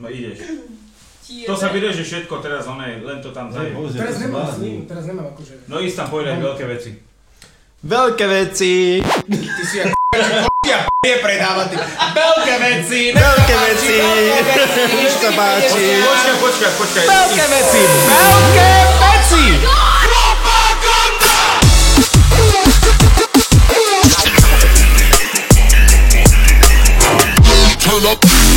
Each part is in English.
No ideš. To sa vyreže všetko teraz, oné, len to tam zaje. Teraz nemám s ním, teraz nemám akože... No ísť tam povedať veľké veci. Veľké veci! Ty si jak ja je predáva ty. Veľké veci! Veľké veci! Už sa páči! Počkaj, počkaj, počkaj. Veľké veci! Veľké veci! Turn up.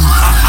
Mama.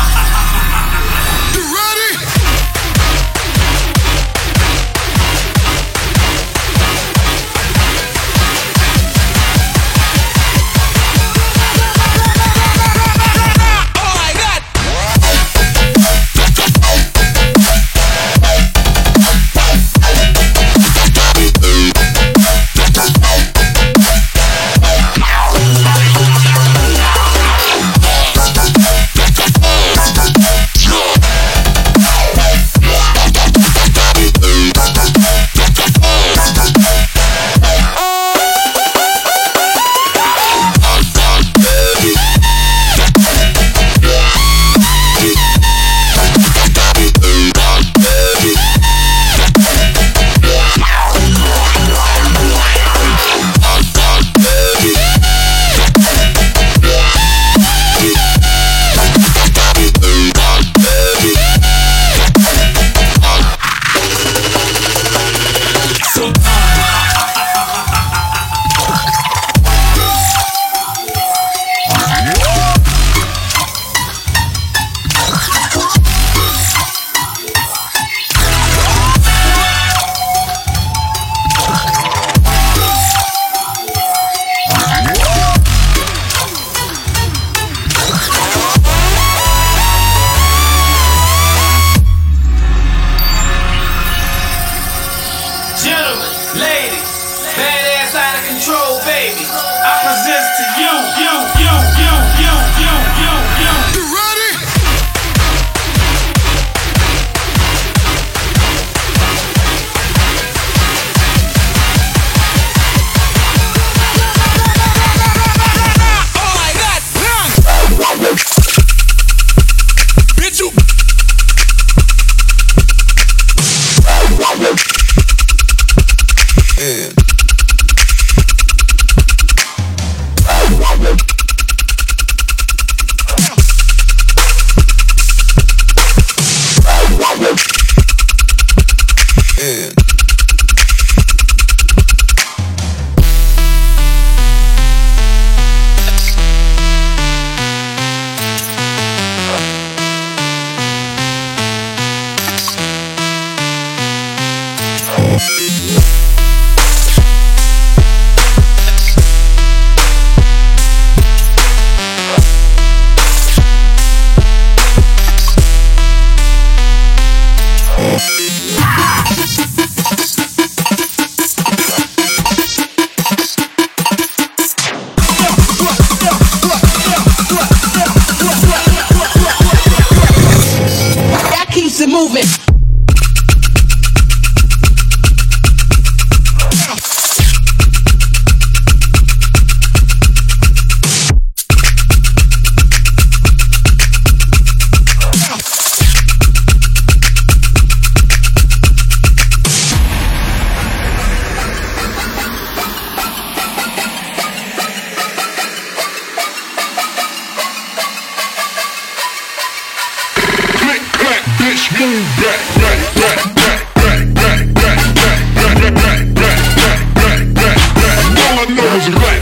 was right.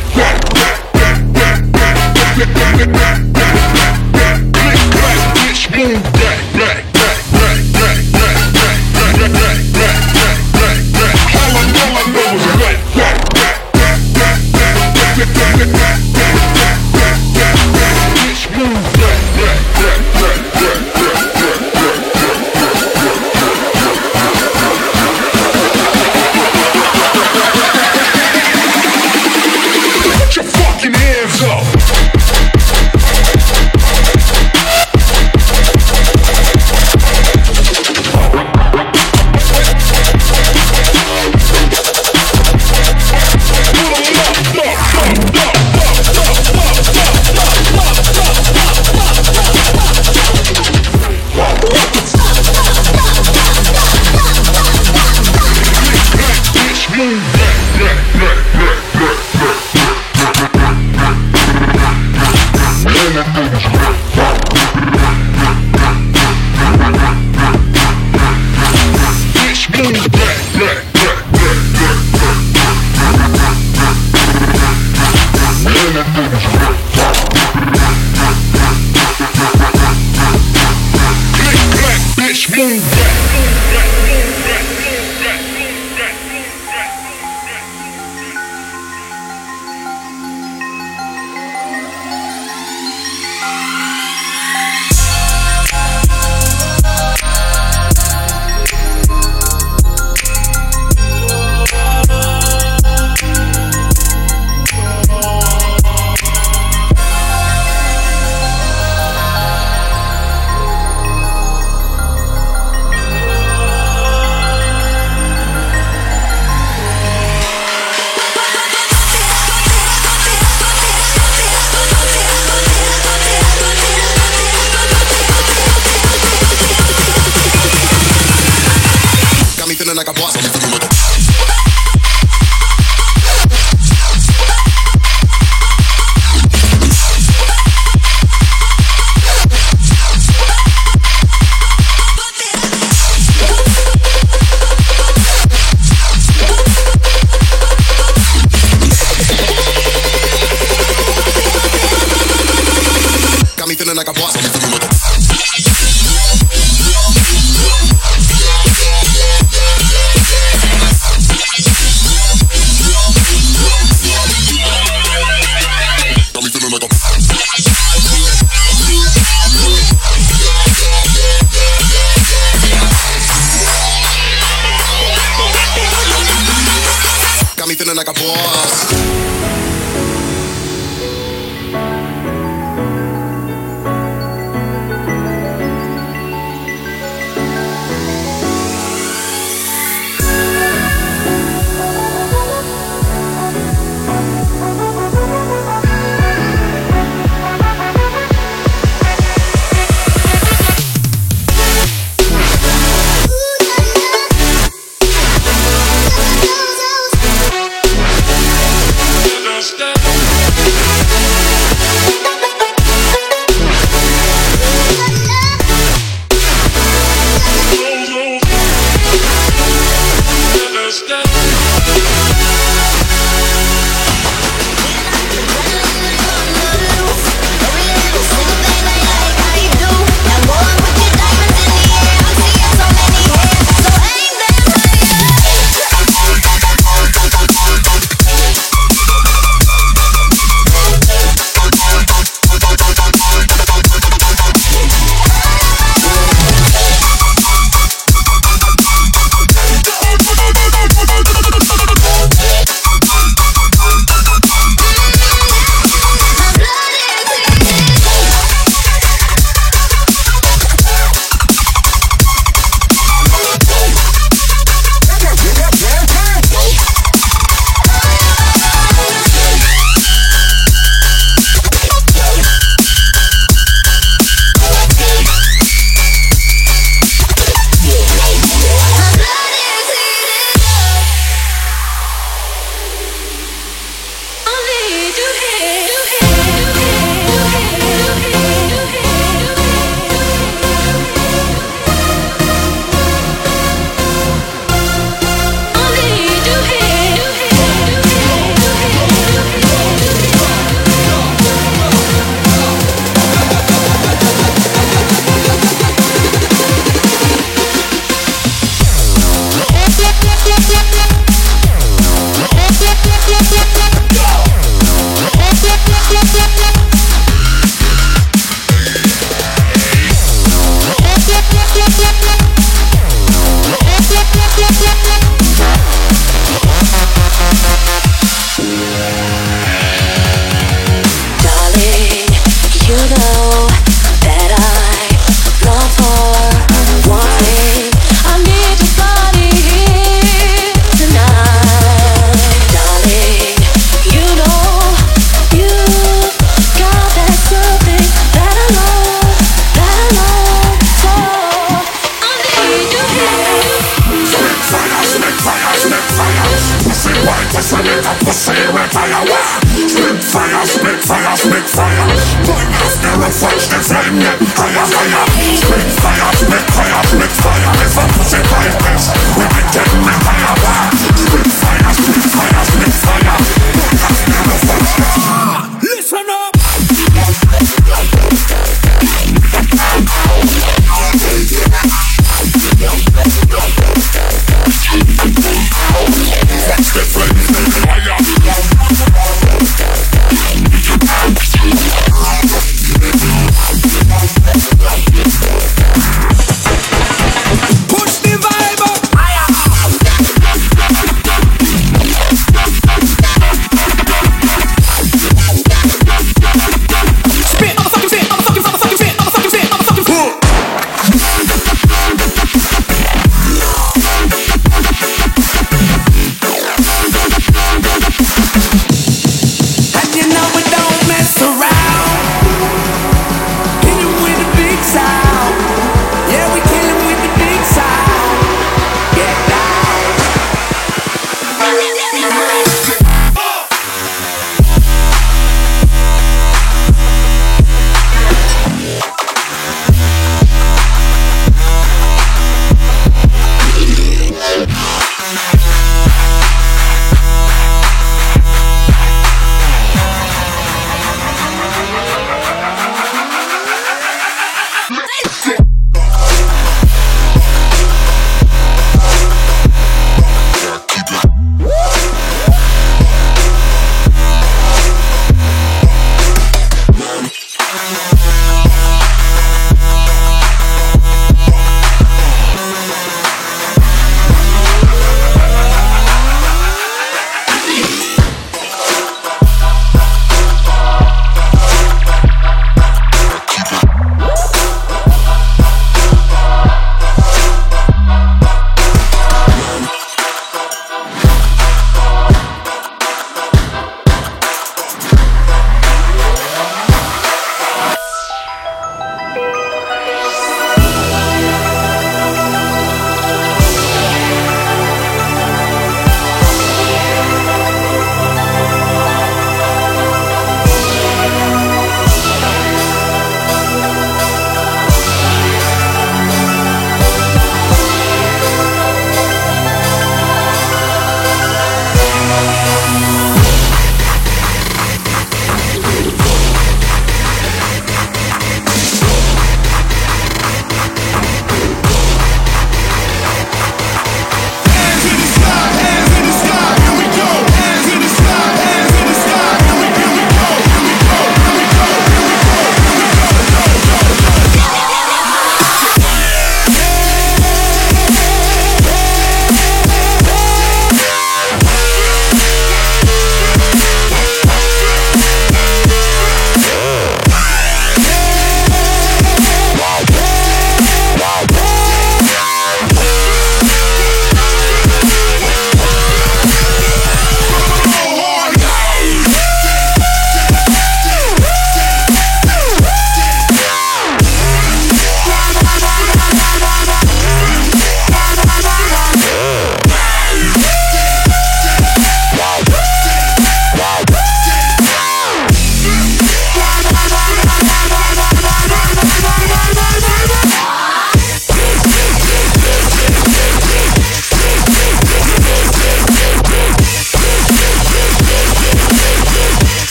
Me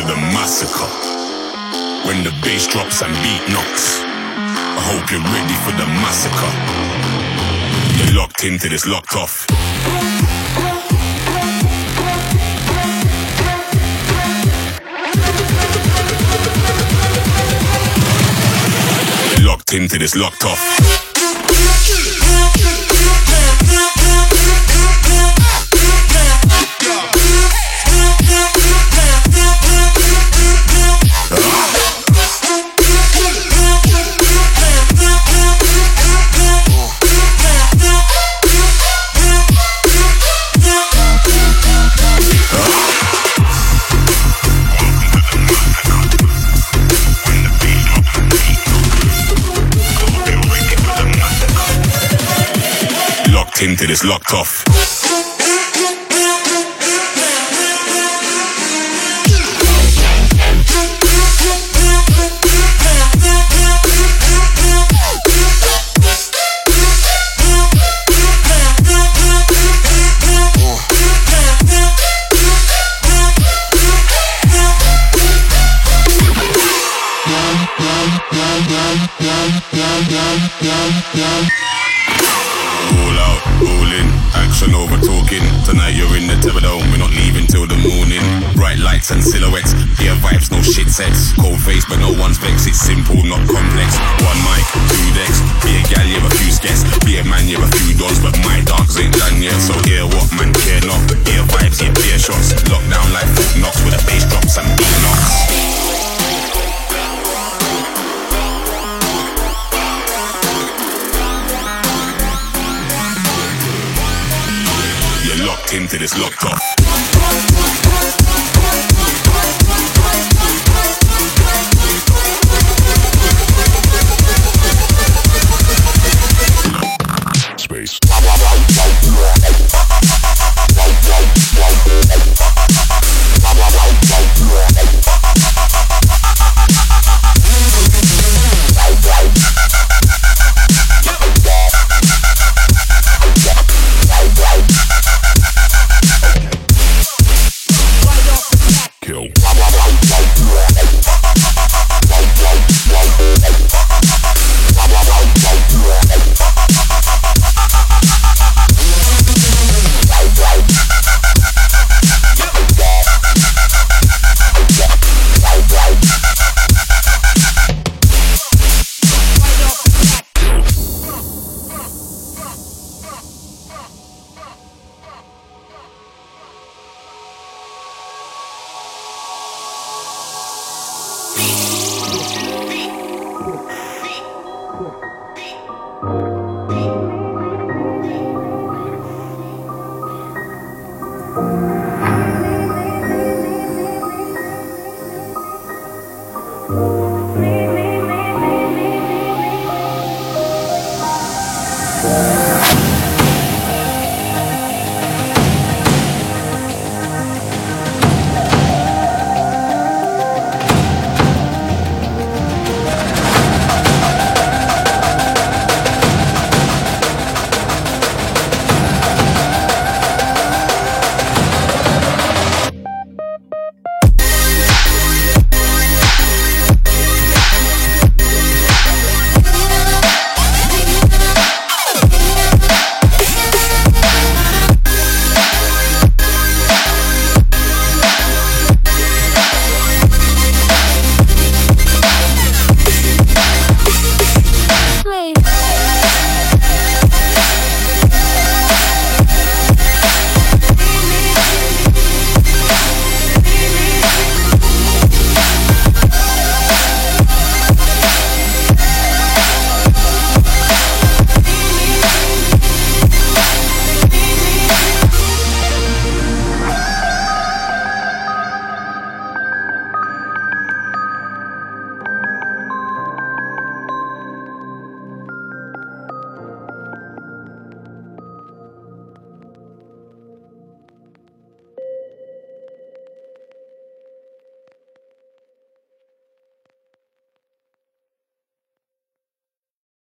to the massacre. When the bass drops and beat knocks. I hope you're ready for the massacre. You're locked into this locked off. You're locked into this locked off. Into locked off. Bright and silhouettes, ear vibes, no shit sets. Cold face, but no one's vex. It's simple, not complex. One mic, two decks. Be a gal, you're a few skets. Be a man, you have a few dogs, but my dogs ain't done yet. So hear what man care not. Ear vibes, ear ear shots. Locked down like Fort Knox with the bass drops and beat knocks. Locked into this locked off.